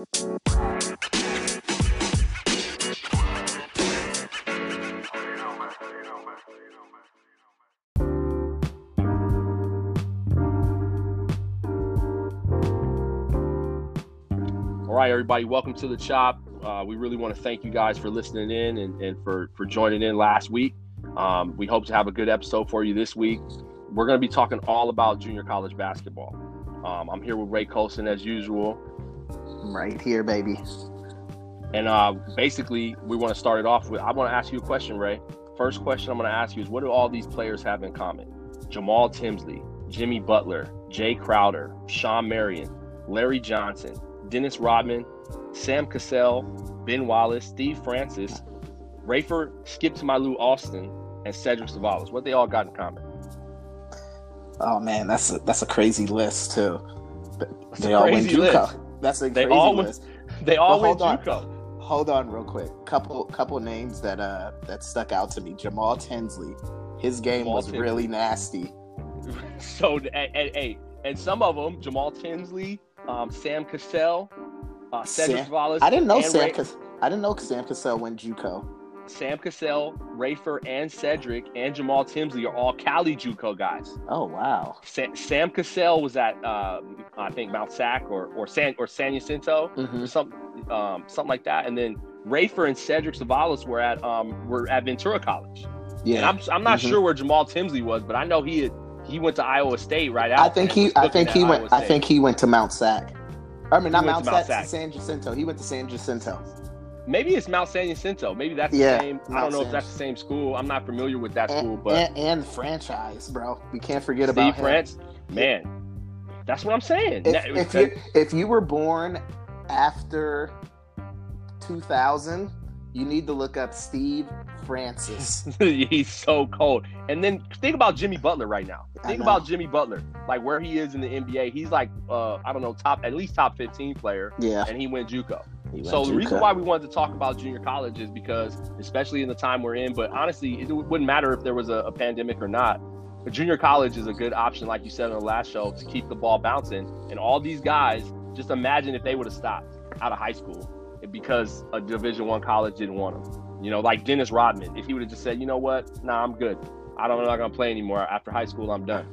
All right, everybody, welcome to the Chop. Uh, we really want to thank you guys for listening in and, and for, for joining in last week. Um, we hope to have a good episode for you this week. We're going to be talking all about junior college basketball. Um, I'm here with Ray Colston as usual. Right here, baby. And uh, basically, we want to start it off with I want to ask you a question, Ray. First question I'm going to ask you is what do all these players have in common? Jamal Tinsley, Jimmy Butler, Jay Crowder, Shawn Marion, Larry Johnson, Dennis Rodman, Sam Cassell, Ben Wallace, Steve Francis, Rafer Skip to my Lou Alston, and Cedric Ceballos. What they all got in common? Oh man, that's a that's a crazy list too. That's they a all went JUCO. list. That's a They crazy all went- list. They all went hold on. JUCO. Hold on, real quick. Couple couple names that uh that stuck out to me. Jamal Tinsley. His game Jamal was Tinsley. really nasty. So, and, and, and, some of them, Jamal Tinsley, um, Sam Cassell, uh, Cedric Sam- Ceballos. I didn't know Sam. Ray- Cas- I didn't know Sam Cassell went JUCO. Sam Cassell, Rafer, and Cedric, and Jamal Tinsley are all Cali JUCO guys. Oh wow. Sam, Sam Cassell was at, um, I think, Mount Sac or or San or San Jacinto, hmm or something, um, something like that. And then Rafer and Cedric Ceballos were at um, were at Ventura College. And Yeah. I'm I'm not Mhm. sure where Jamal Tinsley was, but I know he had, he went to Iowa State right I think he. I think he went. I think he went to Mount Sac. I mean, not went Mount, to Mount Sac, Sac. San Jacinto. He went to San Jacinto. Maybe it's Mount San Jacinto. Maybe that's Yeah, the same. I don't know if that's the same school. I'm not familiar with that school, And, but and, and franchise, bro. We can't forget Steve about him. France, man, that's what I'm saying. If, That- if you if you were born after 2000, you need to look up Steve Francis. he's so cold. And then think about Jimmy Butler right now. Think about Jimmy Butler, like where he is in the NBA. He's like, uh, I don't know, top at least top 15 player, Yeah. and he went JUCO. So the reason why we wanted to talk about junior college is because, especially in the time we're in, but honestly, it wouldn't matter if there was a, a pandemic or not. But junior college is a good option, like you said on the last show, to keep the ball bouncing. And all these guys, just imagine if they would have stopped out of high school because a Division One college didn't want them. You know, like Dennis Rodman, if he would have just said, you know what, nah, I'm good. I don't, know I'm not gonna play anymore after high school. I'm done.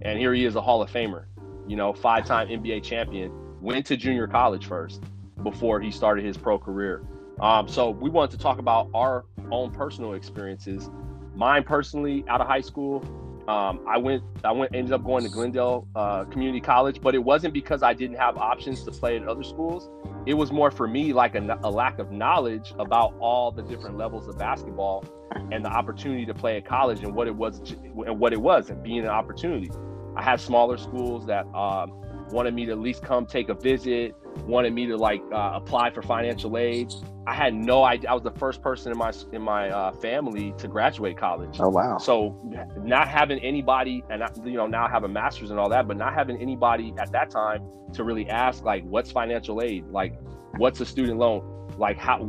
And here he is, a Hall of Famer. You know, five-time NBA champion. Went to junior college first before he started his pro career. Um, so we wanted to talk about our own personal experiences. Mine personally, out of high school, um, I went, I went, ended up going to Glendale uh, Community College, but it wasn't because I didn't have options to play at other schools. It was more for me like a, a lack of knowledge about all the different levels of basketball and the opportunity to play at college and what it was and what it was and being an opportunity. I had smaller schools that um, wanted me to at least come take a visit, wanted me to like uh, apply for financial aid. I had no idea. I was the first person in my in my uh, family to graduate college. Oh wow. So not having anybody, and I, you know now I have a master's and all that, but not having anybody at that time to really ask like, what's financial aid? Like, what's a student loan? Like how,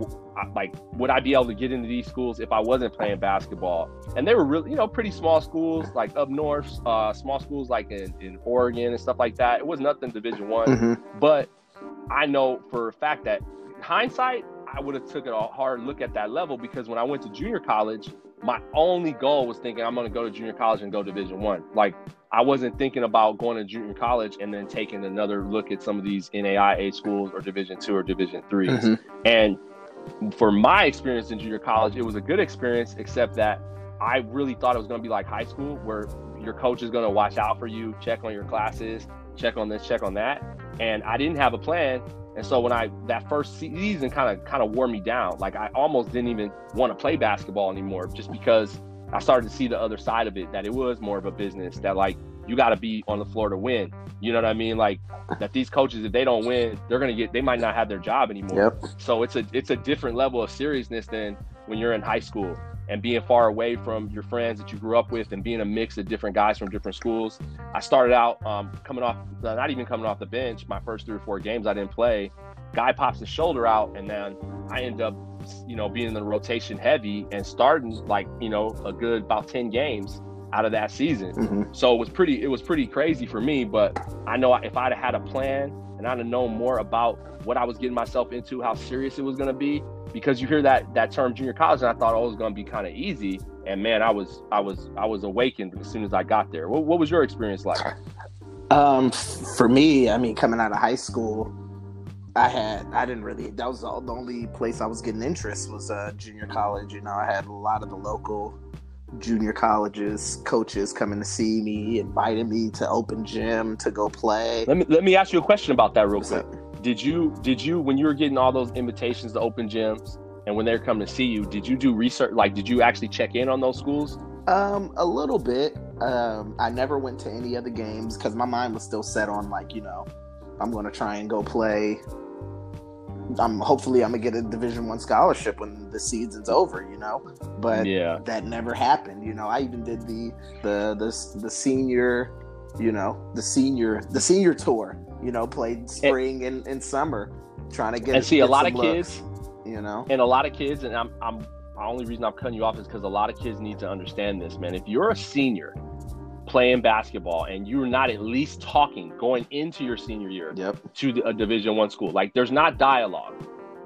like would I be able to get into these schools if I wasn't playing basketball? And they were really, you know, pretty small schools like up north, uh, small schools like in, in Oregon and stuff like that. It was nothing Division One, hmm but I know for a fact that hindsight, I would have took a hard look at that level because when I went to junior college, my only goal was thinking I'm going to go to junior college and go Division One. Like I wasn't thinking about going to junior college and then taking another look at some of these NAIA schools or Division Two or Division 3 Mhm. And for my experience in junior college, it was a good experience, except that I really thought it was going to be like high school, where your coach is going to watch out for you, check on your classes, check on this, check on that. And I didn't have a plan. And so when I that first season kind of kind of wore me down, like I almost didn't even want to play basketball anymore, just because I started to see the other side of it, that it was more of a business, that like you got to be on the floor to win. You know what I mean? Like that these coaches, if they don't win, they're gonna get, they might not have their job anymore. Yep. So it's a it's a different level of seriousness than when you're in high school and being far away from your friends that you grew up with and being a mix of different guys from different schools. I started out um, coming off, not even coming off the bench. My first three or four games I didn't play. Guy pops his shoulder out, and then I end up, you know, being in the rotation heavy and starting like you know a good about ten games out of that season. hmm So it was pretty it was pretty crazy for me, but I know if I'd have had a plan and I'd have known more about what I was getting myself into, how serious it was going to be. Because you hear that that term junior college, and I thought oh, it was going to be kind of easy. And man, I was I was I was awakened as soon as I got there. What, what was your experience like? Um, for me, I mean, coming out of high school, I had I didn't really that was all the only place I was getting interest was uh, junior college. You know, I had a lot of the local junior colleges coaches coming to see me, inviting me to open gym to go play. Let me let me ask you a question about that real What's quick. Did you did you when you were getting all those invitations to open gyms and when they're coming to see you, did you do research? Like, did you actually check in on those schools? Um, a little bit. Um, I never went to any of the games because my mind was still set on like you know, I'm going to try and go play I'm hopefully I'm gonna get a Division One scholarship when the season's over, you know. But yeah, that never happened. You know, I even did the the the the senior, you know, the senior the senior tour. You know, played spring and, and, and summer, trying to get and see get a lot of looks, kids. You know, and a lot of kids, and I'm I'm the only reason I'm cutting you off is because a lot of kids need to understand this, man. If you're a senior playing basketball and you're not at least talking going into your senior year yep. to the, a division one school like there's not dialogue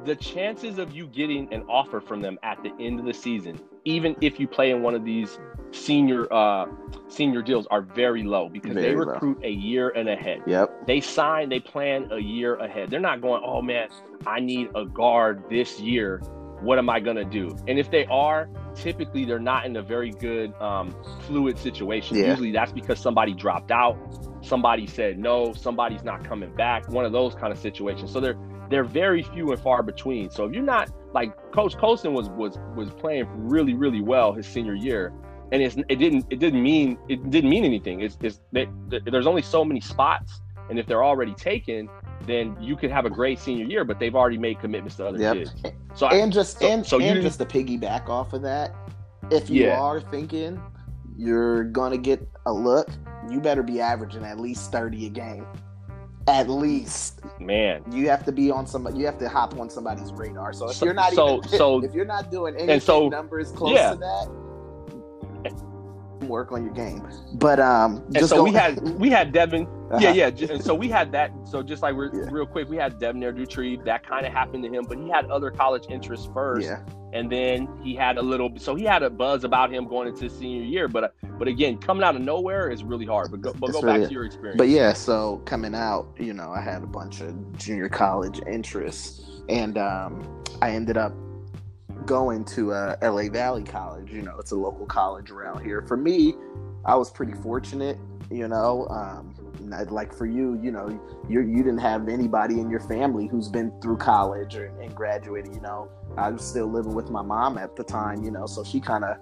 the chances of you getting an offer from them at the end of the season even if you play in one of these senior uh senior deals are very low because very they recruit low. a year and ahead yep they sign they plan a year ahead they're not going oh man i need a guard this year what am I going to do? And if they are, typically they're not in a very good um, fluid situation. Yeah. Usually that's because somebody dropped out, somebody said no, somebody's not coming back, one of those kind of situations. So they're they're very few and far between. So if you're not like Coach Colston was was was playing really really well his senior year, and it's it didn't it didn't mean it didn't mean anything. It's, it's they, there's only so many spots, and if they're already taken, then you could have a great senior year, but they've already made commitments to other yep. kids. So and I, just so, and so and just to piggyback off of that, if you yeah. are thinking you're gonna get a look, you better be averaging at least thirty a game. At least, man, you have to be on somebody. You have to hop on somebody's radar. So if so, you're not so, even, so if you're not doing any so, numbers close yeah. to that, work on your game. But um, and so go- we had we had Devin. Uh-huh. Yeah, yeah. And so we had that. So just like we're, yeah. real quick, we had Devin Dutrieve. That kind of happened to him, but he had other college interests first. Yeah. And then he had a little. So he had a buzz about him going into senior year. But but again, coming out of nowhere is really hard. But go, but go really, back to your experience. But yeah, so coming out, you know, I had a bunch of junior college interests, and um, I ended up going to uh, LA Valley College. You know, it's a local college around here. For me, I was pretty fortunate. You know, um, like for you, you know, you you didn't have anybody in your family who's been through college or, and graduated. You know, I was still living with my mom at the time. You know, so she kind of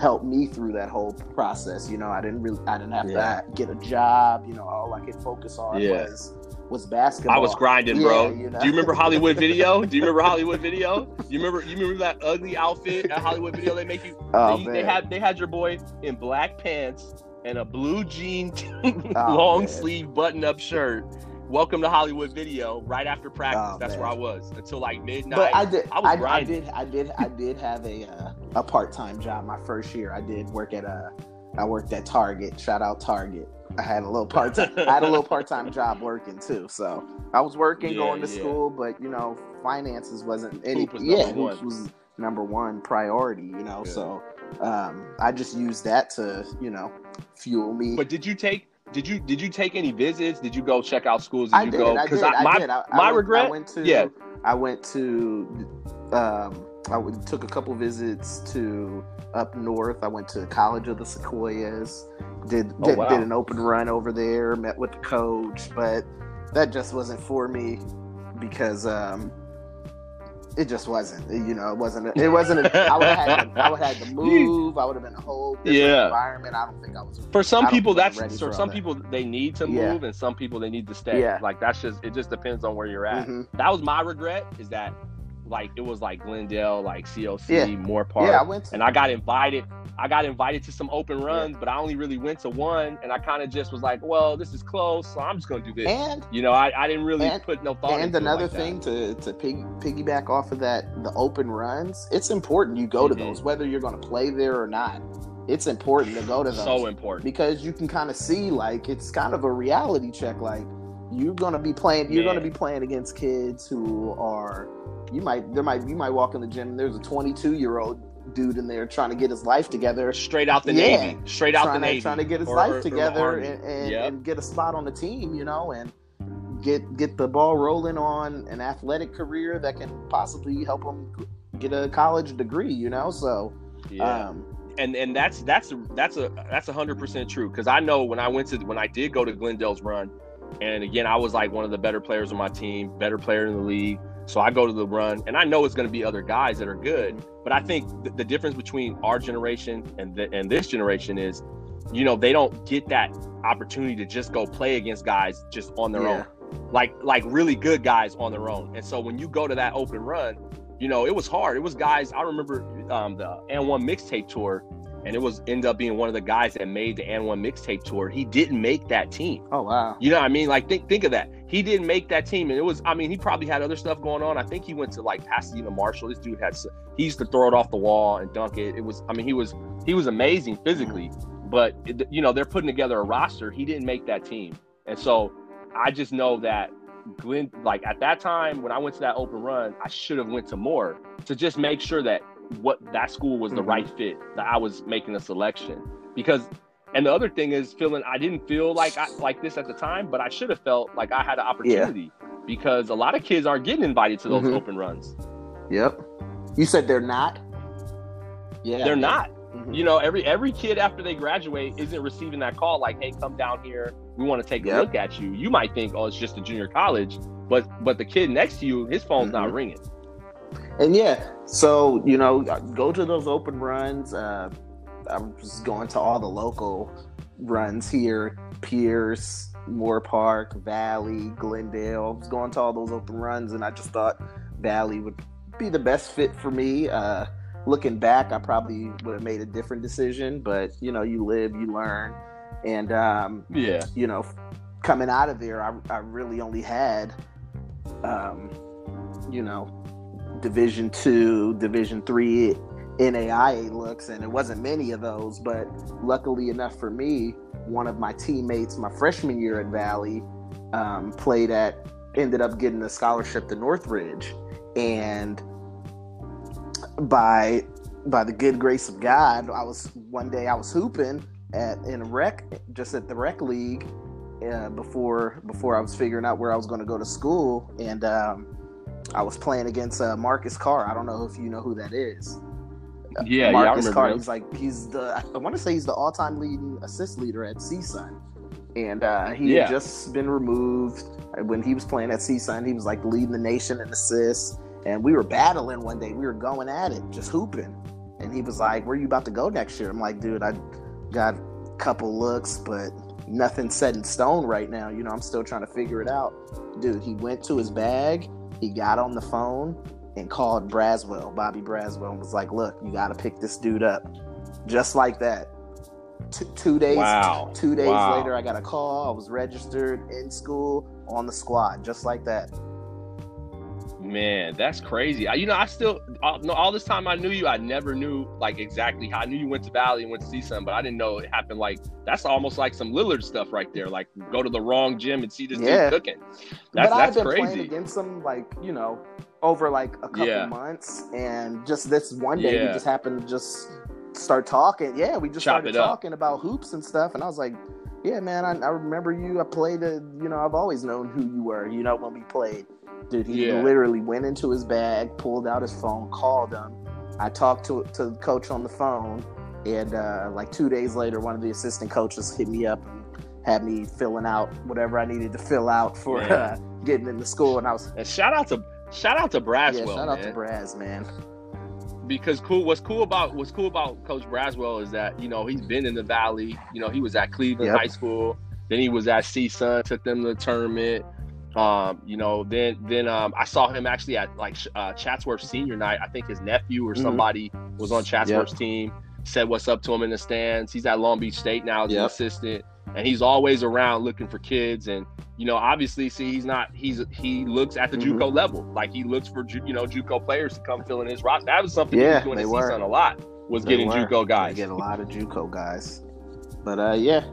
helped me through that whole process. You know, I didn't really, I didn't have yeah. to get a job. You know, all I could focus on yeah. was was basketball. I was grinding, bro. Yeah, you know? Do you remember Hollywood Video? Do you remember Hollywood Video? You remember you remember that ugly outfit at Hollywood Video they make you? Oh, they, man. they had they had your boy in black pants and a blue jean oh, long man. sleeve button up shirt. Welcome to Hollywood Video. Right after practice, oh, that's man. where I was until like midnight. But I did, I, I, I did, I did, I did have a uh, a part time job my first year. I did work at a, I worked at Target. Shout out Target. I had a little part time. I had a little part time job working too. So I was working, yeah, going to yeah. school, but you know, finances wasn't any. Was yeah, hoops was number one priority. You know, yeah. so um, I just used that to you know fuel me. But did you take? Did you did you take any visits? Did you go check out schools? Did I you did, go? Because my I, my regret. I went to. Yeah. I went to. Um, I took a couple visits to up north. I went to College of the Sequoias. Did oh, did, wow. did an open run over there. Met with the coach, but that just wasn't for me because um, it just wasn't. You know, it wasn't. It wasn't. A, I would have had. To, I would have had to move. I would have been a whole different yeah. environment. I don't think I was. For some people, that's for, some that. people they need to move, yeah. and some people they need to stay. Yeah. Like that's just. It just depends on where you're at. Mm-hmm. That was my regret. Is that like it was like Glendale, like COC, yeah. Moorpark. Yeah, I went to, and I got invited. I got invited to some open runs, yeah. but I only really went to one, and I kind of just was like, "Well, this is close, so I'm just gonna do this." And you know, I, I didn't really and, put no thought. And another like thing to to pig, piggyback off of that, the open runs, it's important you go mm-hmm. to those, whether you're gonna play there or not. It's important to go to those. So important because you can kind of see like it's kind of a reality check, like you're gonna be playing. You're Man. gonna be playing against kids who are. You might there might you might walk in the gym and there's a 22 year old dude in there trying to get his life together, Straight out the Yeah. Navy. Straight out the Navy. trying to get his or- life or- or together Army. and, and, Yep. and get a spot on the team, you know, and get get the ball rolling on an athletic career that can possibly help him get a college degree, you know. So, Yeah. um, and and that's that's that's a that's a hundred percent true because I know when I went to when I did go to Glendale's run, and again I was like one of the better players on my team, better player in the league. So I go to the run, and I know it's going to be other guys that are good. But I think the, the difference between our generation and the, and this generation is, you know, they don't get that opportunity to just go play against guys just on their Yeah. own, like like really good guys on their own. And so when you go to that open run, you know, it was hard. It was guys. I remember um, the and one mixtape tour, and it was ended up being one of the guys that made the and one mixtape tour. He didn't make that team. oh wow, You know what I mean? Like think think of that. He didn't make that team, and it was. I mean, he probably had other stuff going on. I think he went to like Pasadena Marshall. This dude had. He used to throw it off the wall and dunk it. It was. I mean, he was he was amazing physically, but it, you know they're putting together a roster. He didn't make that team, and so I just know that Glenn. Like at that time when I went to that open run, I should have went to more to just make sure that what that school was the Mhm. right fit. That I was making a selection because and the other thing is feeling I didn't feel like I like this at the time, but I should have felt like I had an opportunity because a lot of kids aren't getting invited to those Mhm. open runs. yep. You said they're not. Yeah, They're not. Mhm. You know, every every kid after they graduate isn't receiving that call like, "Hey, come down here. We want to take a look at you." You might think, "Oh, it's just a junior college," but but the kid next to you, his phone's not Mhm. ringing. And yeah, so you know, go to those open runs. Uh, I was going to all the local runs here, Pierce, Moorpark, Valley, Glendale. I was going to all those open runs, and I just thought Valley would be the best fit for me. Uh, looking back, I probably would have made a different decision, but you know, you live, you learn, and um, Yeah. you know, coming out of there, I, I really only had, um, you know, Division two, Division three, NAIA looks, and it wasn't many of those. But luckily enough for me, one of my teammates, my freshman year at Valley, um, played at, ended up getting a scholarship to Northridge, and by by the good grace of God, I was one day I was hooping at in rec just at the rec league uh, before before I was figuring out where I was going to go to school, and um, I was playing against uh, Marcus Carr. I don't know if you know who that is. Yeah, yeah, Marcus remember Carr. him. He's like he's the I want to say he's the all-time leading assist leader at CSUN, and uh, he Yeah. had just been removed when he was playing at CSUN. He was like leading the nation in assists, and we were battling one day. We were going at it, just hooping, and he was like, "Where you about to go next year?" I'm like, "Dude, I got a couple looks, but nothing set in stone right now. You know, I'm still trying to figure it out." Dude, he went to his bag, he got on the phone, and called Braswell, Bobby Braswell, and was like, "Look, you got to pick this dude up." Just like that. Two, two days. Wow. Two days Wow. later, I got a call. I was registered in school on the squad, just like that. Man, that's crazy. I, you know, I still all, no, all this time I knew you, I never knew like exactly how I knew you went to Valley and went to see some, but I didn't know it happened like that's almost like some Lillard stuff right there. Like go to the wrong gym and see this Yeah. dude cooking. That's but I've that's been playing crazy. against him, like you know, over like a couple Yeah. months, and just this one day, we just happened to just start talking. Yeah, we just Chop started talking about hoops and stuff, and I was like, "Yeah, man, I, I remember you. I played. A, you know, I've always known who you were. You know, when we played." Dude, he Yeah. literally went into his bag, pulled out his phone, called him. I talked to to the coach on the phone, and uh, like two days later, one of the assistant coaches hit me up and had me filling out whatever I needed to fill out for uh, getting into school. And I was And shout out to shout out to Braswell, yeah, shout out man. to Braz, man. because cool what's cool about what's cool about coach braswell is that you know he's been in the valley you know he was at cleveland Yep. high school then he was at csun took them to the tournament um you know then then um i saw him actually at like uh, chatsworth senior night. I think his nephew or Mhm. somebody was on chatsworth's team said what's up to him in the stands. He's at long beach state now as an assistant and he's always around looking for kids. And you know obviously see he's not he's he looks at the Mhm. juco level. Like he looks for Ju- you know juco players to come fill in his roster. That was something Yeah, he was doing they a lot was They getting were. juco They guys. get a lot of JUCO guys, but uh, yeah,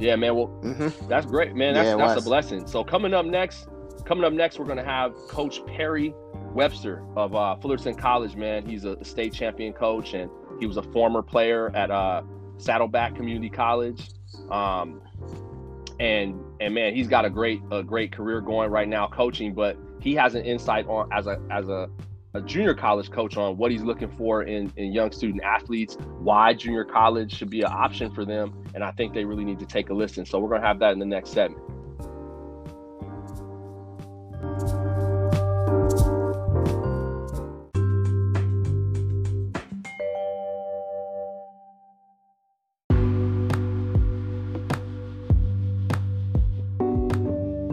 Yeah, man. Well, Mm-hmm. that's great, man. That's Yeah, that's was. a blessing. So coming up next, coming up next, we're gonna have Coach Perry Webster of uh, Fullerton College. Man, he's a state champion coach, and he was a former player at uh, Saddleback Community College. Um, and and man, he's got a great a great career going right now coaching, but he has an insight on as a as a a junior college coach on what he's looking for in, in young student athletes, why junior college should be an option for them. And I think they really need to take a listen. So we're going to have that in the next segment.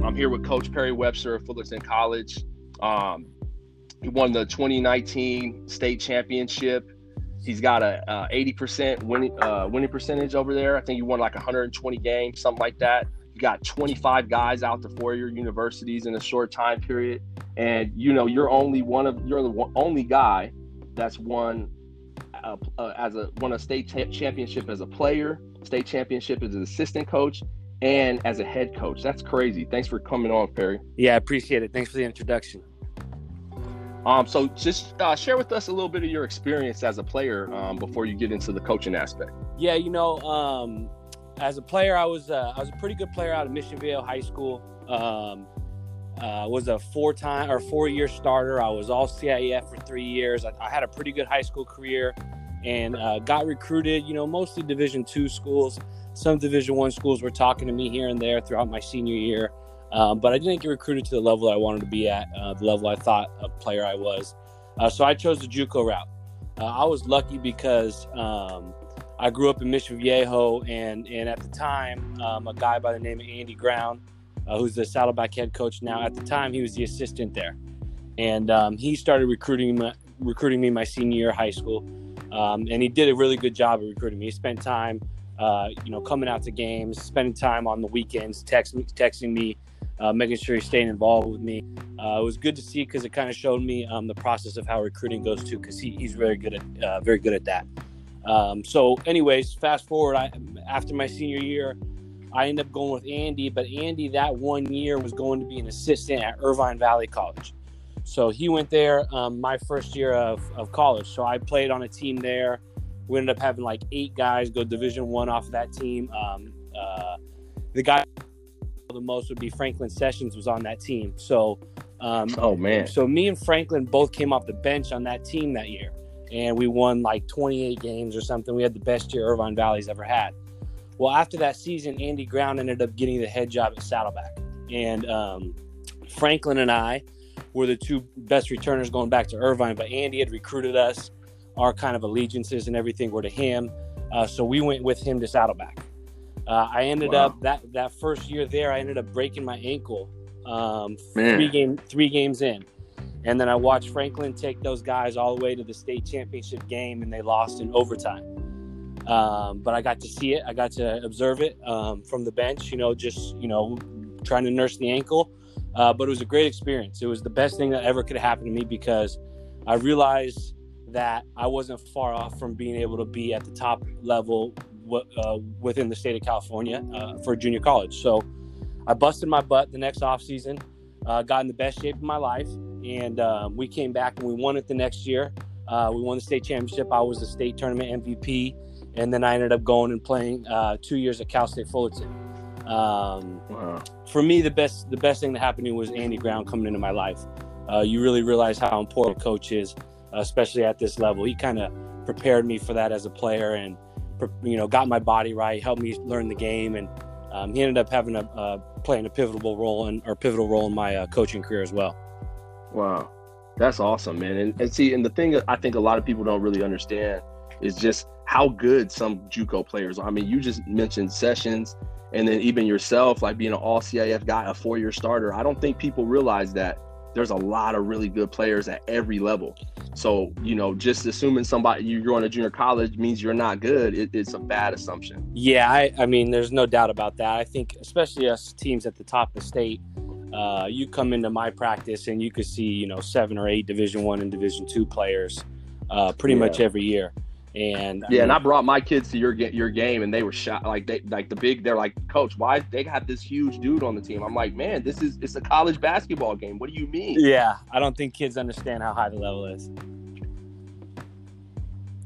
I'm here with Coach Perry Webster of Fullerton College. Um, he won the 2019 state championship. He's got a, uh 80% winning uh, winning percentage over there. I think he won like 120 games, something like that. You got 25 guys out to four-year universities in a short time period, and you know you're only one of you're the only guy that's won uh, as a won a state cha- championship as a player, state championship as an assistant coach, and as a head coach. That's crazy. Thanks for coming on, Perry. Yeah, I appreciate it. Thanks for the introduction. Um, so just uh, share with us a little bit of your experience as a player um, before you get into the coaching aspect. Yeah, you know, um, as a player, I was uh, I was a pretty good player out of Mission Viejo High School. Um, uh, was a four time or four year starter. I was all CIF for three years. I, I had a pretty good high school career, and uh, got recruited. You know, mostly Division two schools. Some Division one schools were talking to me here and there throughout my senior year. Um, but I didn't get recruited to the level I wanted to be at, uh, the level I thought a player I was. Uh, so I chose the JUCO route. Uh, I was lucky because um, I grew up in Mission Viejo, and and at the time, um, a guy by the name of Andy Brown, uh, who's the Saddleback head coach now. At the time, he was the assistant there, and um, he started recruiting my, recruiting me my senior year of high school, um, and he did a really good job of recruiting me. He spent time, uh, you know, coming out to games, spending time on the weekends, text texting me, uh, making sure he's staying involved with me. Uh, it was good to see because it kind of showed me um, the process of how recruiting goes too, because he, he's very good at uh, very good at that. Um, so, anyways, fast forward. I after my senior year, I ended up going with Andy, but Andy that one year was going to be an assistant at Irvine Valley College. So he went there um, my first year of, of college. So I played on a team there. We ended up having like eight guys go Division One off of that team. Um, uh, the guy the most would be Franklin Sessions was on that team. So, um, Oh man, so me and Franklin both came off the bench on that team that year, and we won like 28 games or something. We had the best year Irvine Valley's ever had. Well, after that season, Andy Ground ended up getting the head job at Saddleback, and um, Franklin and I were the two best returners going back to Irvine. But Andy had recruited us. Our kind of allegiances and everything were to him, uh, so we went with him to Saddleback. Uh, I ended Wow. up that that first year there. I ended up breaking my ankle um, three game three games in, and then I watched Franklin take those guys all the way to the state championship game, and they lost in overtime. Um, but I got to see it. I got to observe it um, from the bench. You know, just you know, trying to nurse the ankle. Uh, but it was a great experience. It was the best thing that ever could happen to me because I realized that I wasn't far off from being able to be at the top level uh, within the state of California uh, for junior college. So I busted my butt the next off season, uh, got in the best shape of my life, and um, we came back and we won it the next year. Uh, we won the state championship. I was the state tournament MVP, and then I ended up going and playing uh, two years at Cal State Fullerton. Um, wow. for me, the best the best thing that happened to me was Andy Ground coming into my life. Uh, you really realize how important a coach is, especially at this level. He kind of prepared me for that as a player, and you know, got my body right, helped me learn the game, and um, he ended up having a uh, playing a pivotal role in or pivotal role in my uh, coaching career as well. Wow, that's awesome, man. And, and see, and the thing I think a lot of people don't really understand is just how good some JUCO players are. I mean, you just mentioned Sessions, and then even yourself, like being an All CIF guy, a four-year starter. I don't think people realize that there's a lot of really good players at every level. So you know, just assuming somebody you're going to junior college means you're not good, it, it's a bad assumption. Yeah, I, I mean, there's no doubt about that. I think, especially us teams at the top of the state, uh, you come into my practice and you could see, you know, seven or eight Division One and Division Two players, uh, pretty Yeah. much every year. And I Yeah, and I brought my kids to your ga- your game, and they were shot like they like the big. They're like, Coach, why they got this huge dude on the team? I'm like, man, this is it's a college basketball game. What do you mean? yeah, I don't think kids understand how high the level is.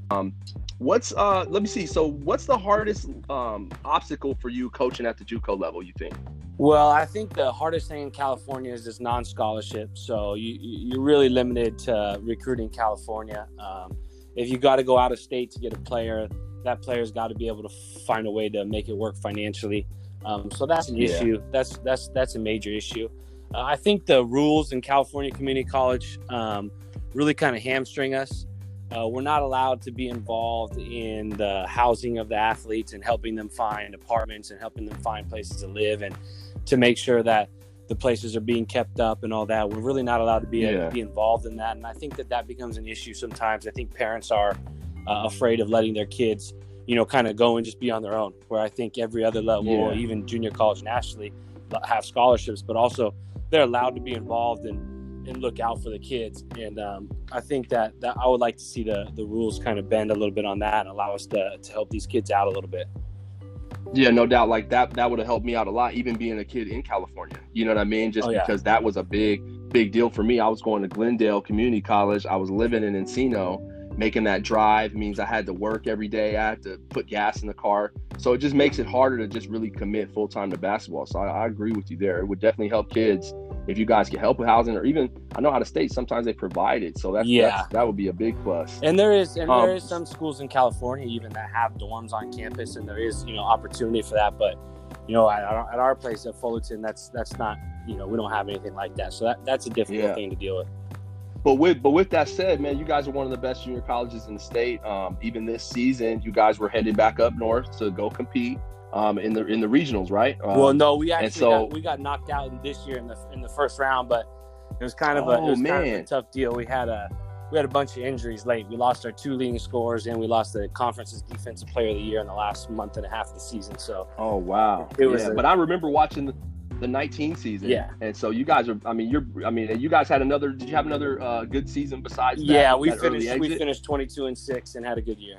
Um, What's uh? Let me see. So, what's the hardest um obstacle for you coaching at the JUCO level? You think? Well, I think the hardest thing in California is this non-scholarship. So you you- you're really limited to recruiting California. Um, if you got to go out of state to get a player, that player's got to be able to find a way to make it work financially. Um, so that's an Yeah. issue. That's that's that's a major issue. Uh, I think the rules in California Community College um, really kind of hamstring us. Uh, we're not allowed to be involved in the housing of the athletes and helping them find apartments and helping them find places to live and to make sure that the places are being kept up and all that. We're really not allowed to be, Yeah. be involved in that. And I think that that becomes an issue sometimes. I think parents are uh, afraid of letting their kids, you know, kind of go and just be on their own. Where I think every other level, Yeah. even junior college nationally, have scholarships, but also they're allowed to be involved and and look out for the kids. And um, I think that, that I would like to see the the rules kind of bend a little bit on that and allow us to, to help these kids out a little bit. Yeah, no doubt. Like that, that would have helped me out a lot, even being a kid in California. You know what I mean? Just Oh, yeah. because that was a big, big deal for me. I was going to Glendale Community College. I was living in Encino. Making that drive means I had to work every day. I had to put gas in the car. So it just makes it harder to just really commit full time to basketball. So I, I agree with you there. It would definitely help kids if you guys could help with housing, or even I know how to state sometimes they provide it. So that's, Yeah. that's that would be a big plus. And there is and Um, there is some schools in California even that have dorms on campus, and there is you know opportunity for that. But you know at, our- at our place at Fullerton, that's that's not you know we don't have anything like that. So that that's a difficult Yeah. thing to deal with. But with but with that said, man, you guys are one of the best junior colleges in the state. Um, even this season, you guys were headed back up north to go compete um, in the in the regionals, right? Um, well, no, we actually so- got, we got knocked out in this year in the in the first round, but it was kind of a it Oh, was kind of a man. tough deal. We had a we had a bunch of injuries late. We lost our two leading scorers, and we lost the conference's defensive player of the year in the last month and a half of the season. So Oh wow! It was Yeah, a- but I remember watching the, the 19 season. Yeah. And so you guys are. I mean, you're. I mean, you guys had another. Did you have another uh, good season besides? that- yeah, we finished we finished twenty two and six and had a good year.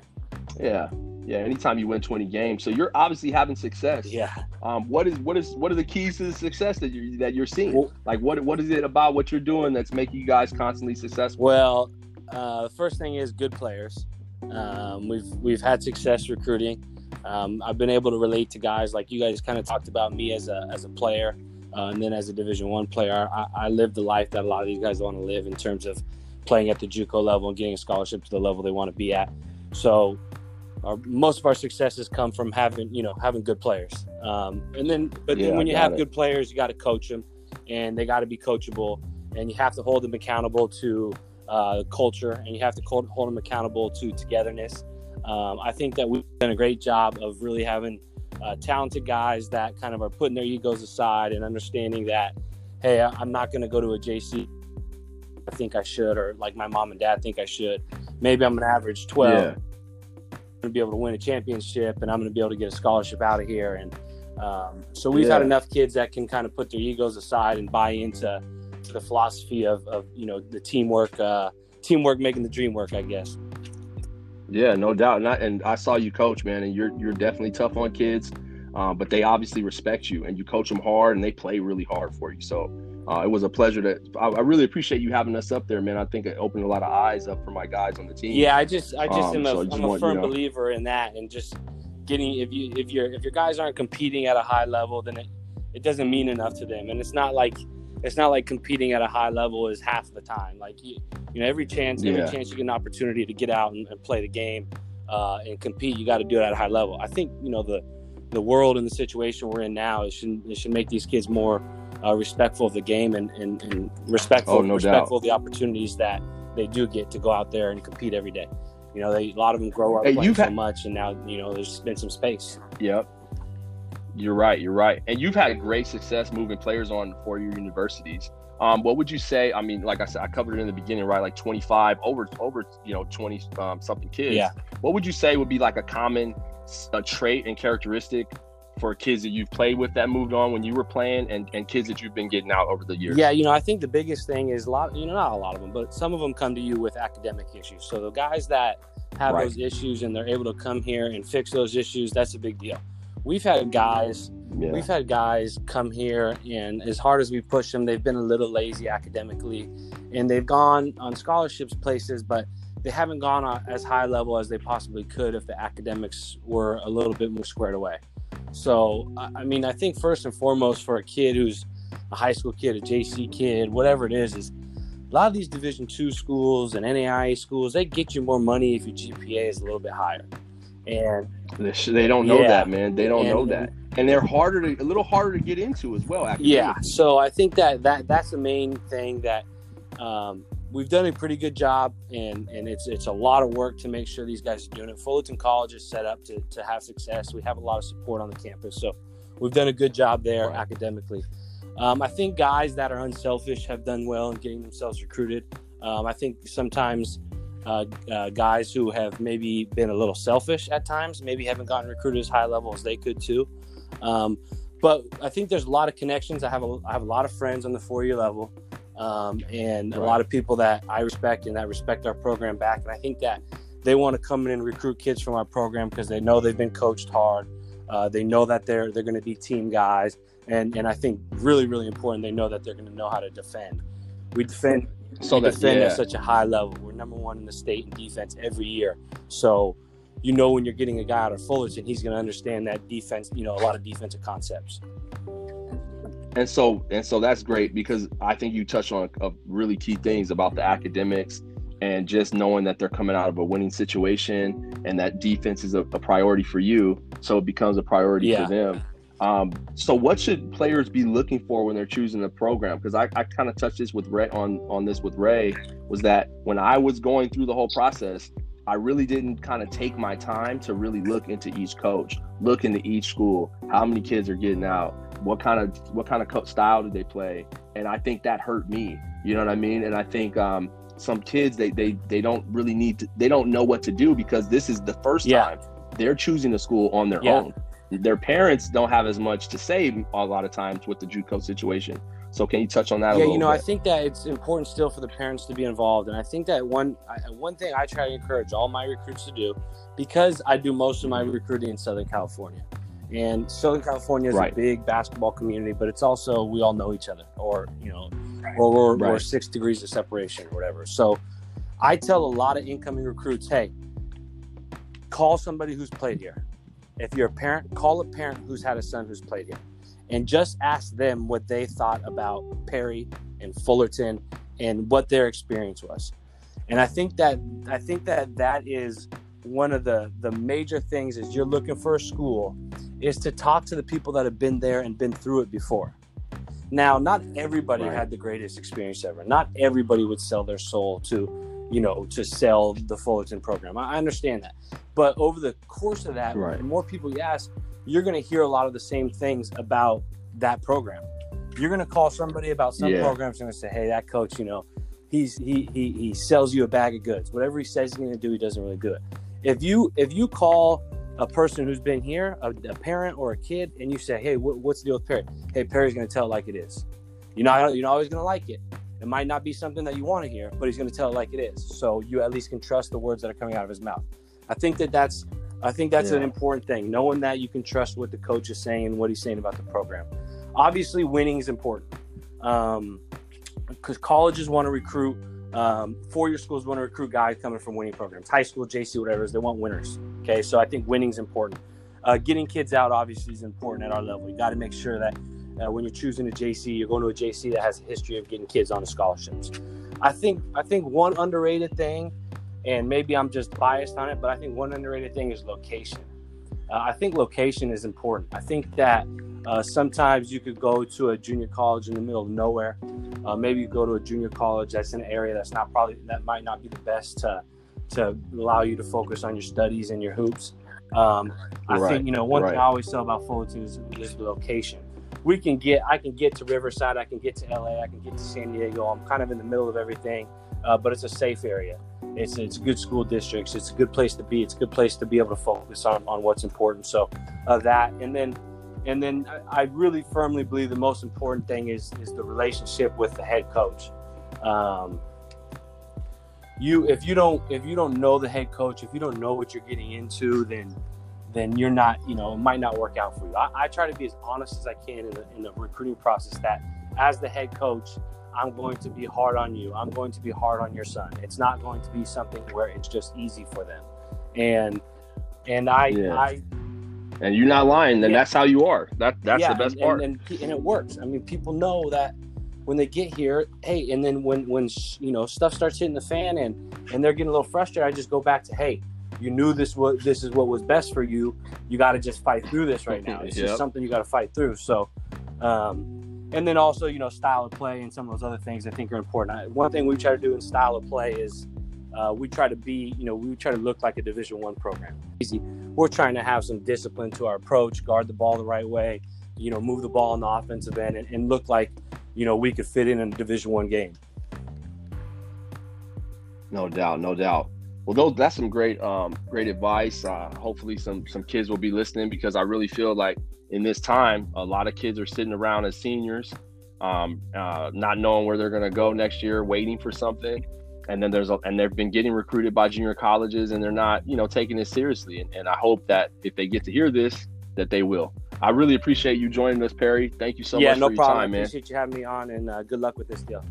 Yeah. Yeah. Anytime you win 20 games, so you're obviously having success. Yeah. Um. What is what is what are the keys to the success that you that you're seeing? Well- like what what is it about what you're doing that's making you guys constantly successful? Well, uh, the first thing is good players. Um, we've we've had success recruiting. Um, I've been able to relate to guys like you guys kind of talked about me as a as a player, uh, and then as a Division One player. I, I lived the life that a lot of these guys want to live in terms of playing at the JUCO level and getting a scholarship to the level they want to be at. So. Our, most of our successes come from having, you know, having good players, um, and then, but Yeah, then when you have it. good players, you got to coach them, and they got to be coachable, and you have to hold them accountable to uh, culture, and you have to hold, hold them accountable to togetherness. Um, I think that we've done a great job of really having uh, talented guys that kind of are putting their egos aside and understanding that, hey, I'm not going to go to a JC. I think I should, or like my mom and dad think I should. Maybe I'm going to average 12. Yeah. I'm going to be able to win a championship, and I'm going to be able to get a scholarship out of here. And um, so we've had enough kids that can kind of put their egos aside and buy into the philosophy of, of you know the teamwork, uh, teamwork making the dream work. I guess. Yeah, no doubt. And I, and I saw you coach, man, and you're you're definitely tough on kids, um, but they obviously respect you, and you coach them hard, and they play really hard for you. So uh, it was a pleasure to. I, I really appreciate you having us up there, man. I think it opened a lot of eyes up for my guys on the team. Yeah, I just I just Um, am a, so just I'm a want, firm you know- believer in that, and just getting if you if your if your guys aren't competing at a high level, then it, it doesn't mean enough to them, and it's not like it's not like competing at a high level is half the time. Like you you know every chance every Yeah. chance you get an opportunity to get out and, and play the game uh, and compete, you got to do it at a high level. I think you know the the world and the situation we're in now it should it should make these kids more uh, respectful of the game and, and, and respectful Oh, no respectful of the opportunities that they do get to go out there and compete every day. You know, they, a lot of them grow up Hey, playing so had- much, and now you know there's been some space. Yep. You're right. You're right. And you've had great success moving players on for four-year universities. Um, what would you say? I mean, like I said, I covered it in the beginning, right? Like 25 over over, you know, 20 um, something kids. Yeah. What would you say would be like a common a trait and characteristic for kids that you've played with that moved on when you were playing, and, and kids that you've been getting out over the years? Yeah, you know, I think the biggest thing is a lot. You know, not a lot of them, but some of them come to you with academic issues. So the guys that have Right. those issues and they're able to come here and fix those issues, that's a big deal. We've had guys Yeah. We've had guys come here, and as hard as we push them, they've been a little lazy academically, and they've gone on scholarships places, but they haven't gone on as high level as they possibly could if the academics were a little bit more squared away. So, I I mean, I think first and foremost for a kid who's a high school kid, a JC kid, whatever it is, is a lot of these Division two schools and NAIA schools, they get you more money if your GPA is a little bit higher. And They don't know Yeah. that, man. They don't And- know that, and they're harder to a little harder to get into as well. Actually. Yeah, so I think that that that's the main thing that um, we've done a pretty good job, and and it's it's a lot of work to make sure these guys are doing it. Fullerton College is set up to to have success. We have a lot of support on the campus, so we've done a good job there Right. academically. Um, I think guys that are unselfish have done well in getting themselves recruited. Um, I think sometimes. Uh, uh, guys who have maybe been a little selfish at times, maybe haven't gotten recruited as high level as they could too. Um, but I think there's a lot of connections. I have a, I have a lot of friends on the four year level, um, and a lot of people that I respect and that respect our program back. And I think that they want to come in and recruit kids from our program because they know they've been coached hard. Uh, they know that they're they're going to be team guys, and and I think really really important. They know that they're going to know how to defend. We defend So we that defend yeah. at such a high level. We're number one in the state in defense every year. So, you know, when you're getting a guy out of Fullerton, he's going to understand that defense. You know, a lot of defensive concepts. and so and so that's great because I think you touched on a, really key things about the academics and just knowing that they're coming out of a winning situation and that defense is a, a priority for you, so it becomes a priority Yeah. for them. Um, so what should players be looking for when they're choosing a program? Because I, I kind of touched this with Ray on on this with Ray was that when I was going through the whole process, I really didn't kind of take my time to really look into each coach, look into each school, how many kids are getting out, what kind of what kind of style do they play, and I think that hurt me. You know what I mean? And I think um, some kids they they they don't really need to they don't know what to do because this is the first Yeah. time they're choosing a school on their Yeah. own. Their parents don't have as much to say a lot of times with the JUCO situation. So can you touch on that? a yeah, you know, I think that it's important still for the parents to be involved, and I think that one I, one thing I try to encourage all my recruits to do, because I do most of my recruiting in Southern California, and Southern California is Right. a big basketball community, but it's also we all know each other, or you know, or we're, we're six degrees of separation or whatever. So, I tell a lot of incoming recruits, hey, call somebody who's played here. If you're a parent, call a parent who's had a son who's played here and just ask them what they thought about Perry and Fullerton and what their experience was. And I think that I think that that is one of the the major things is you're looking for a school is to talk to the people that have been there and been through it before. Now, not everybody Right. had the greatest experience ever. Not everybody would sell their soul to, you know, to sell the Fullerton program. I I understand that. But over the course of that, Right. the more people you ask, you're going to hear a lot of the same things about that program. You're going to call somebody about some Yeah. programs and say, "Hey, that coach, you know, he's he he he sells you a bag of goods. Whatever he says he's going to do, he doesn't really do it." If you if you call a person who's been here, a, a parent or a kid, and you say, "Hey, what, what's the deal with Perry?" Hey, Perry's going to tell it like it is. You're not you're not always going to like it. It might not be something that you want to hear, but he's going to tell it like it is. So you at least can trust the words that are coming out of his mouth. I think that that's I think that's an important thing, knowing that you can trust what the coach is saying and what he's saying about the program. Obviously, winning is important because colleges want to recruit. Um, four-year schools want to recruit guys coming from winning programs. High school, JC, whatever it is, they want winners. Okay, so I think winning is important. Uh, getting kids out obviously is important at our level. You got to make sure that uh, when you're choosing a JC, you're going to a JC that has a history of getting kids onto scholarships. I think I think one underrated thing, and maybe I'm just biased on it, but I think one underrated thing is location. Uh, I think location is important. I think that uh, sometimes you could go to a junior college in the middle of nowhere. Uh, maybe you go to a junior college that's in an area that's not probably that might not be the best to to allow you to focus on your studies and your hoops. Um, I Right, think you know one right. thing I always tell about Fullerton is, is the location. We can get I can get to Riverside, I can get to LA, I can get to San Diego. I'm kind of in the middle of everything, uh, but it's a safe area. It's it's good school districts. It's a good place to be. It's a good place to be able to focus on, on what's important. So uh, that and then and then I I really firmly believe the most important thing is is the relationship with the head coach. Um, you if you don't if you don't know the head coach, if you don't know what you're getting into, then then you're not you know it might not work out for you. I, I try to be as honest as I can in the, in the recruiting process that as the head coach, I'm going to be hard on you. I'm going to be hard on your son. It's not going to be something where it's just easy for them. And and I Yeah. I And you're not lying. Then Yeah. that's how you are. That that's yeah, the best and, part. And, and, and it works. I mean, people know that when they get here, hey, and then when when you know stuff starts hitting the fan and and they're getting a little frustrated, I just go back to, hey, you knew this was this is what was best for you. You got to just fight through this right now. It's Yep. just something you got to fight through. So, um, and then also you know style of play and some of those other things I think are important. I, one thing we try to do in style of play is. Uh, we try to be, you know, we try to look like a Division One program. Easy. We're trying to have some discipline to our approach, guard the ball the right way, you know, move the ball on the offensive end, and, and look like, you know, we could fit in a Division One game. No doubt, no doubt. Well, those that's some great, um, great advice. Uh, hopefully, some some kids will be listening because I really feel like in this time, a lot of kids are sitting around as seniors, um, uh, not knowing where they're going to go next year, waiting for something, and then there's a, and they've been getting recruited by junior colleges, and they're not, you know, taking it seriously. And, and I hope that if they get to hear this, that they will. I really appreciate you joining us, Perry. Thank you so yeah, much no for your problem. time, I man. appreciate you having me on, and uh, good luck with this deal.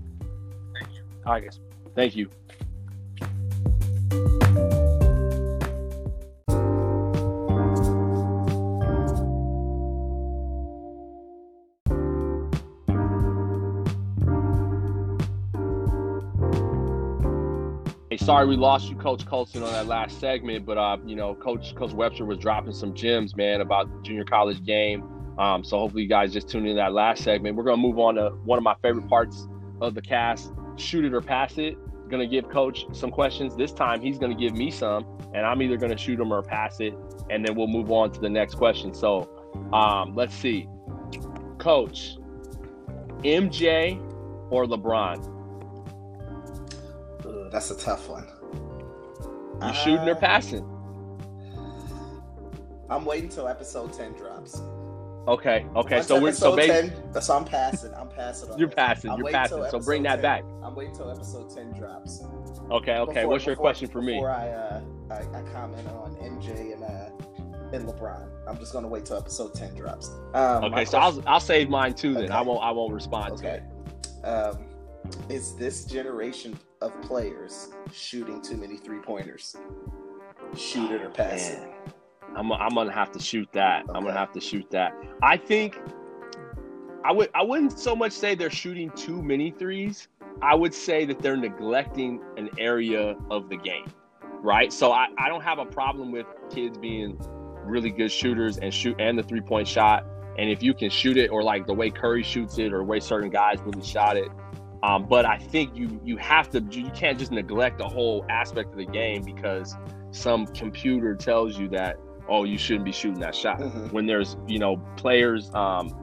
Thank you. All right, guys. Thank you. Hey, sorry we lost you, Coach Colston, on that last segment, but uh, you know, Coach Coach Webster was dropping some gems, man, about the junior college game. Um, so hopefully you guys just tuned in that last segment. We're gonna move on to one of my favorite parts of the cast: shoot it or pass it. Gonna give Coach some questions. This time he's gonna give me some, and I'm either gonna shoot him or pass it, and then we'll move on to the next question. So, um, let's see, Coach, MJ or LeBron? That's a tough one. You shooting or Uh, passing? I'm waiting till episode ten drops. Okay, okay. Once so we're so episode ba- 10, so I'm passing. I'm passing. On you're passing. I'm You're passing. So bring that 10. back. I'm waiting till episode ten drops. Okay, okay. Before- What's your before- question for me? Before I, uh, I I comment on MJ and uh and LeBron, I'm just gonna wait till episode ten drops. Um, Okay, so question- I'll I'll save mine too. Then Okay. I won't I won't respond to Okay. it. Um, is this generation of players shooting too many three pointers? Shoot it or pass it. I'm I'm gonna have to shoot that. I'm gonna have to shoot that. I think I would I wouldn't so much say they're shooting too many threes. I would say that they're neglecting an area of the game. Right? So I, I don't have a problem with kids being really good shooters and shoot and the three point shot. And if you can shoot it or like the way Curry shoots it or the way certain guys really shot it. Um, but I think you you have to you can't just neglect the whole aspect of the game because some computer tells you that oh you shouldn't be shooting that shot Mhm. when there's you know players um,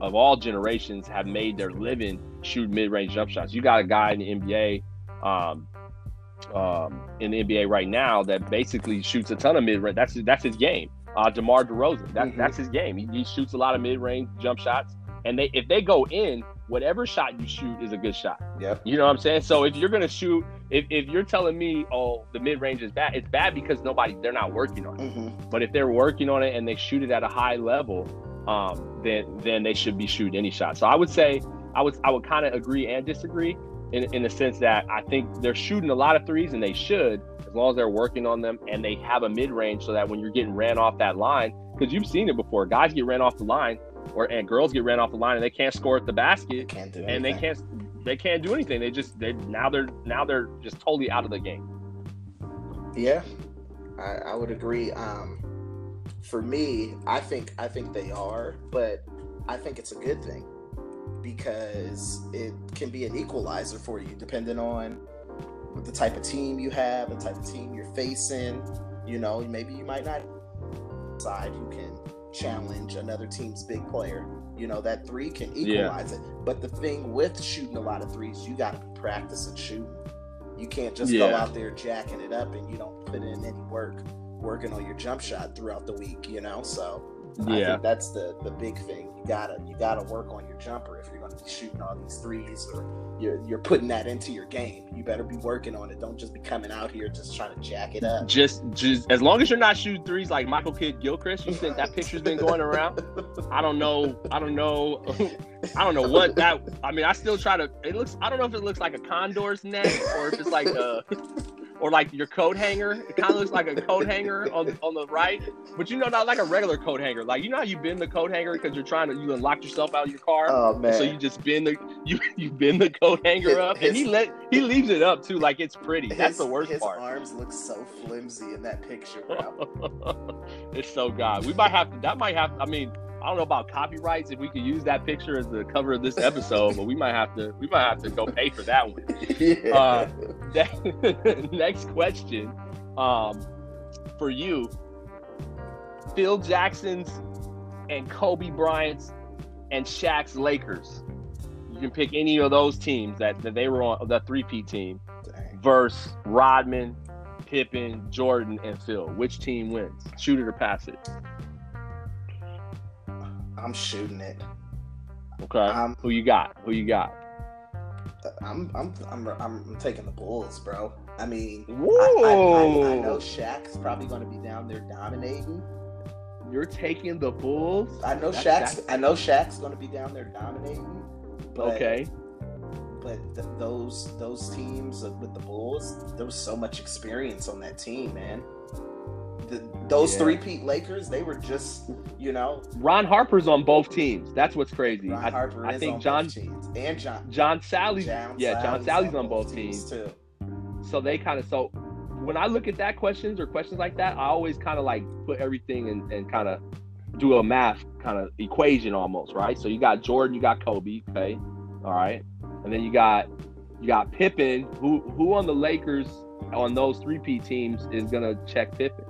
of all generations have made their living shoot mid-range jump shots you got a guy in the nba um, um, in the nba right now that basically shoots a ton of mid-range that's that's his game uh, DeMar DeRozan that, Mhm. that's his game he, he shoots a lot of mid-range jump shots and they if they go in whatever shot you shoot is a good shot Yep. you know what I'm saying? So if you're gonna shoot, if, if you're telling me, oh, the mid range is bad, it's bad because nobody they're not working on it. hmm But if they're working on it and they shoot it at a high level, um, then then they should be shooting any shot. So I would say I would I would kind of agree and disagree in in the sense that I think they're shooting a lot of threes and they should as long as they're working on them and they have a mid range so that when you're getting ran off that line, because you've seen it before, guys get ran off the line or and girls get ran off the line and they can't score at the basket and they can't they can't do anything. They just they now they're now they're just totally out of the game. Yeah, I, I would agree. Um, for me, I think I think they are, but I think it's a good thing because it can be an equalizer for you, depending on the type of team you have, the type of team you're facing. You know, maybe you might not side who can challenge another team's big player. You know, that three can Yeah. equalize it. But the thing with shooting a lot of threes, you got to be practicing shooting. You can't just go out there jacking it up and you don't put in any work working on your jump shot throughout the week, you know? So Yeah. think that's the the big thing. You gotta you gotta work on your jumper if you're gonna be shooting all these threes or you're you're putting that into your game. You better be working on it. Don't just be coming out here just trying to jack it up. Just, just as long as you're not shooting threes like Michael Kidd Gilchrist, you think that picture's been going around. I don't know. I don't know. I don't know what that. I mean, I still try to. It looks. I don't know if it looks like a condor's neck or if it's like a, or like your coat hanger. It kind of looks like a coat hanger on on the right, but you know, not like a regular coat hanger. Like you know how you bend the coat hanger because you're trying to you unlock yourself out of your car. Oh man. So you just bend the you you bend the coat hanger up, and he let he leaves it up too, like it's pretty. That's his, the worst his part. arms look so flimsy in that picture, bro. it's so god. We might have to. That might have. I mean, I don't know about copyrights if we could use that picture as the cover of this episode, but we might have to. We might have to go pay for that one. yeah. Uh, Next question, um, for you, Phil Jackson's and Kobe Bryant's and Shaq's Lakers. You can pick any of those teams that, that they were on the three P team Dang. versus Rodman, Pippen, Jordan, and Phil. Which team wins? Shoot it or pass it. I'm shooting it. Okay. Um, Who you got? Who you got? I'm I'm I'm I'm taking the Bulls, bro. I mean, I, I, I, I know Shaq's probably going to be down there dominating. You're taking the Bulls. I know That's- Shaq's. I know Shaq's going to be down there dominating. But, Okay. But th- those those teams with the Bulls, there was so much experience on that team, man. The, those Yeah. three-peat Lakers, they were just, you know, Ron Harper's on both teams. That's what's crazy. Ron I, Harper I is think on John both teams, and John. John Salley's John yeah John Salley's on both teams teams. too. So they kind of so when I look at that questions or questions like that, I always kind of like put everything and, and kind of do a math kind of equation almost, right? So you got Jordan, you got Kobe, okay, all right, and then you got you got Pippen. Who who on the Lakers on those three P teams is gonna check Pippen?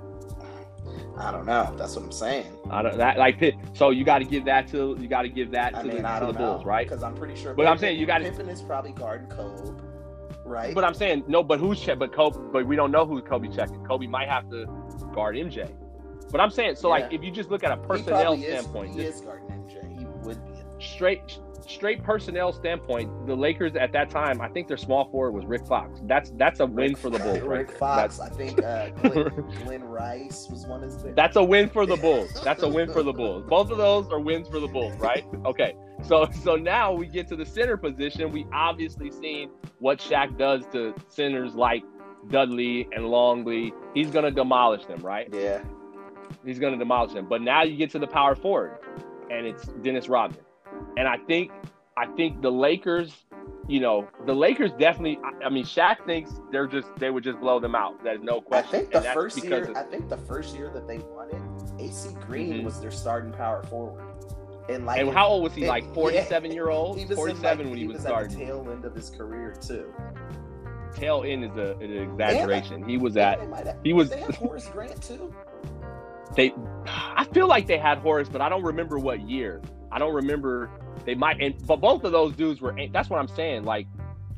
I don't know. That's what I'm saying. I don't that like So you got to give that to you got to give that to I mean, the, I to the know, Bulls, right? Because I'm pretty sure. But I'm saying you gotta- Pippen is probably guarding Kobe, right? But I'm saying no. But who's check? But Kobe. But we don't know who Kobe checking. Kobe might have to guard MJ. But I'm saying so. Like if you just look at a He personnel is- standpoint, he just is guarding MJ. He would be. straight straight personnel standpoint, the Lakers at that time, I think their small forward was Rick Fox. That's that's a win Rick- for the Bulls. Rick there. Fox. That's, I think uh, Glenn, Glenn Rice was one of the. that's a win for the Bulls. That's a win for the Bulls. Both of those are wins for the Bulls, right? Okay. So so now we get to the center position. We obviously seen what Shaq does to centers like Dudley and Longley. He's gonna demolish them, right? Yeah. He's going to demolish them. But now you get to the power forward, and it's Dennis Rodman. And I think, I think the Lakers, you know, the Lakers definitely. I, I mean, Shaq thinks they're just they would just blow them out. There's no I question. think the first year. of- I think the first year that they won it, AC Green Mhm. was their starting power forward. And like, and how old was he? Like 47 year old, He was 47 like, when he, was at starting. the tail end of his career too. Tail end is a, an exaggeration. He was at. Have- he was- They have Horace Grant too. They, I feel like they had Horace, but I don't remember what year. I don't remember. They might, and but both of those dudes were. That's what I'm saying. Like,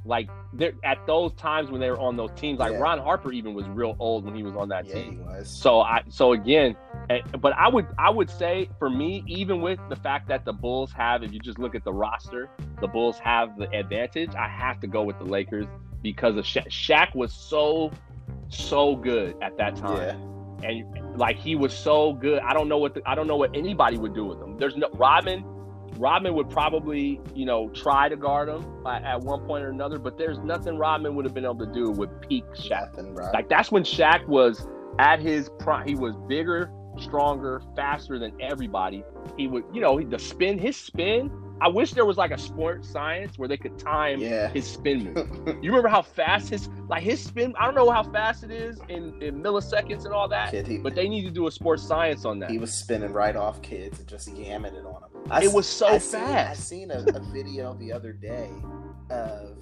like they're at those times when they were on those teams. Like Yeah. Ron Harper even was real old when he was on that Yeah, team. he was. So I, so again, eh, but I would, I would say for me, even with the fact that the Bulls have, if you just look at the roster, the Bulls have the advantage. I have to go with the Lakers because of Sha- Shaq was so, so good at that time yeah. and like he was so good. I don't know what the, I don't know what anybody would do with him. There's no Rodman. Rodman would probably you know try to guard him at, at one point or another, but there's nothing Rodman would have been able to do with peak Shaq. Nothing, bro. Like that's when Shaq was at his prime. He was bigger, stronger, faster than everybody. He would you know the spin his spin. I wish there was like a sports science where they could time yeah. his spin move. You remember how fast his like his spin? I don't know how fast it is in, in milliseconds and all that, Kid, he, but they need to do a sports science on that. he was spinning right off kids and just yamming it on them. I It was so I seen, I fast. seen a, a video the other day of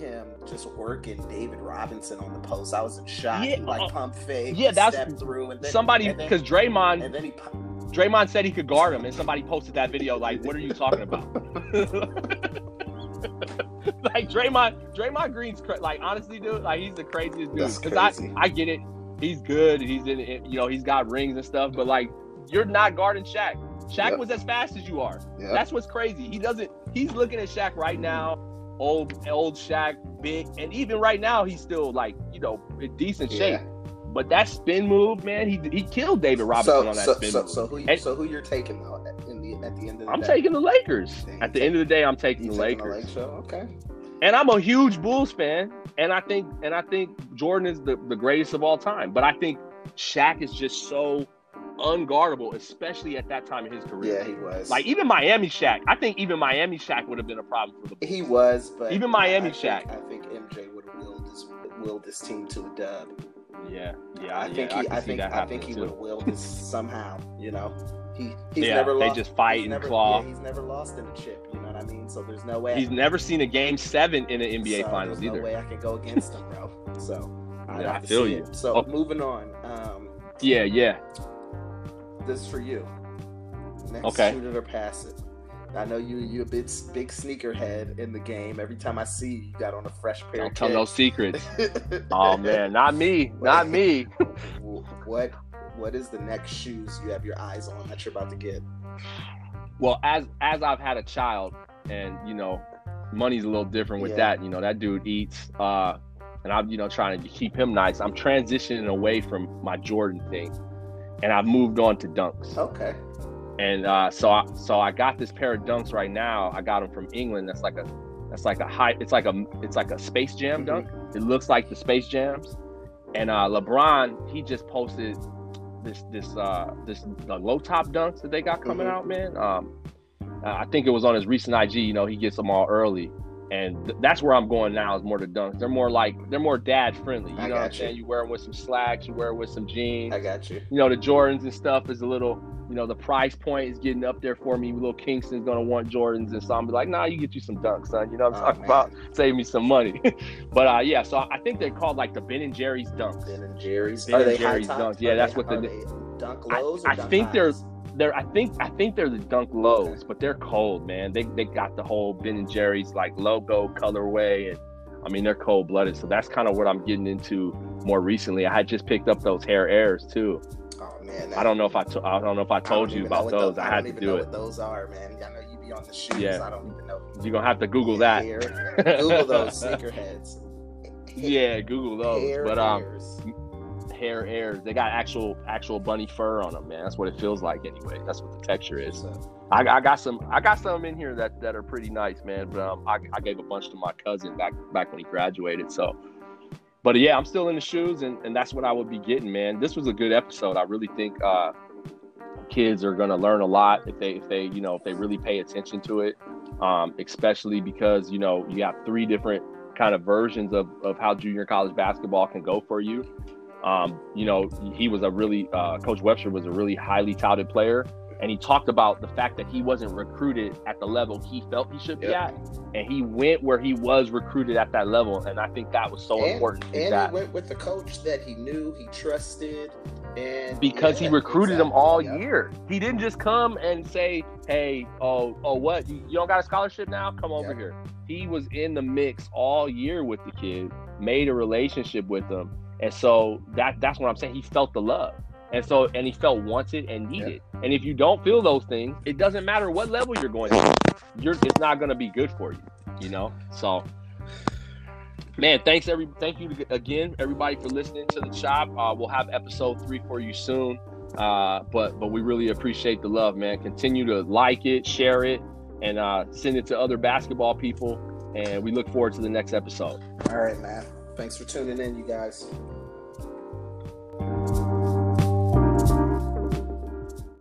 him just working David Robinson on the post. I was in shock. Yeah, he like uh, pump fake, yeah, that's- through, and then Somebody because Draymond and then he Draymond said he could guard him, and somebody posted that video like, "What are you talking about?" like Draymond, Draymond Green's cra- like honestly, dude, like he's the craziest dude. Because I. I get it, he's good, he's in, you know, he's got rings and stuff, but like you're not guarding Shaq. Shaq Yep. was as fast as you are. Yeah. That's what's crazy. He doesn't. He's looking at Shaq right now, old old Shaq, big, and even right now he's still like you know in decent shape. Yeah. But that spin move, man, he he killed David Robinson so, on that so, spin so, move. so who you, And- so who you're taking though at, in the at the end of the day I'm day? taking the Lakers. Dang, At the end of the day, I'm taking the taking Lakers. the? Okay. And I'm a huge Bulls fan, and I think and I think Jordan is the, the greatest of all time. But I think Shaq is just so unguardable, especially at that time in his career. Yeah, he was. Like even Miami Shaq, I think even Miami Shaq would have been a problem for the he was, but Even Miami I think- Shaq. I think MJ would have willed this willed this team to a dub. Yeah, yeah, I think yeah, he, can I, think, I think he too. would have willed this somehow. You know, he he's Yeah, never they lost. just fight and never, claw. Yeah, he's never lost in a chip. You know what I mean? So there's no way. He's never seen a game seven in an NBA so Finals there's either. No way I can go against him, bro. So I'd Yeah, I feel you. it. So Oh. moving on. Um, Yeah, yeah. This is for you. Next, Okay. shoot it or pass it. I know you you a big big sneaker head in the game. Every time I see you, you got on a fresh pair Don't of tell no secrets. Oh man, not me, not me. what what is the next shoes you have your eyes on that you're about to get? Well, as as I've had a child, and you know, money's a little different with Yeah. that. You know, that dude eats, uh, and I'm you know trying to keep him nice. I'm transitioning away from my Jordan thing, and I've moved on to dunks. Okay. And uh, so I, so I got this pair of dunks right now. I got them from England. That's like a that's like a high. It's like a it's like a Space Jam dunk. It looks like the Space Jams. And uh, LeBron, he just posted this this uh this the low top dunks that they got coming Mhm. out, man. Um, I think it was on his recent IG. You know, he gets them all early, and th- that's where I'm going now. Is more the dunks. They're more like they're more dad friendly. You I know what I'm you. saying? You wear them with some slacks. You wear it with some jeans I got you. you know, the Jordans and stuff is a little, you know, the price point is getting up there for me. Little Kingston's gonna want Jordans, and so I'm be like, nah, you get you some dunks, son. You know what I'm Oh, talking man. about? Save me some money. but uh, yeah, so I think they're called like the Ben and Jerry's dunks. Ben and Jerry's. Ben are and they Jerry's dunks. Yeah, Are that's they- what the- dunk I- lows. or I think highs? They're, I think, I think they're the dunk lows, but they're cold, man. They they got the whole Ben and Jerry's like logo colorway, and I mean they're cold blooded. So that's kind of what I'm getting into more recently. I had just picked up those hair airs too. Oh man, I don't know if I to, I don't know if I I told don't you about those. tho- I don't had to even do know it. What those are, man. I know you be on the shoes. Yeah. I don't even know. You're gonna have to Google that. Hair. Google those sneakerheads. Yeah, Google those. Hair but um. Hair airs. They got actual actual bunny fur on them, man. That's what it feels like anyway. That's what the texture is. I, I got some. I got some in here that, that are pretty nice, man. But um, I, I gave a bunch to my cousin back back when he graduated. So, but yeah, I'm still in the shoes, and, and that's what I would be getting, man. This was a good episode. I really think uh, kids are gonna learn a lot if they if they you know if they really pay attention to it. Um, especially because you know you have three different kind of versions of of how junior college basketball can go for you. Um, you know, he was a really uh, Coach Webster was a really highly touted player, and he talked about the fact that he wasn't recruited at the level he felt he should be at, and he went where he was recruited at that level, and I think that was so and, important. And that he went with the coach that he knew, he trusted, and because he recruited exactly, all yep. year. He didn't just come and say, "Hey, oh, oh, what? You, you don't got a scholarship now? Come over here." He was in the mix all year with the kid, made a relationship with them, and so that that's what I'm saying. He felt the love, and so and he felt wanted and needed. And if you don't feel those things, it doesn't matter what level you're going to. You're it's not going to be good for you, you know. So. Man, thanks every thank you again, everybody, for listening to the chop. Uh, we'll have episode three for you soon. Uh, but but we really appreciate the love, man. Continue to like it, share it, and uh, send it to other basketball people. And we look forward to the next episode. All right, man. Thanks for tuning in, you guys.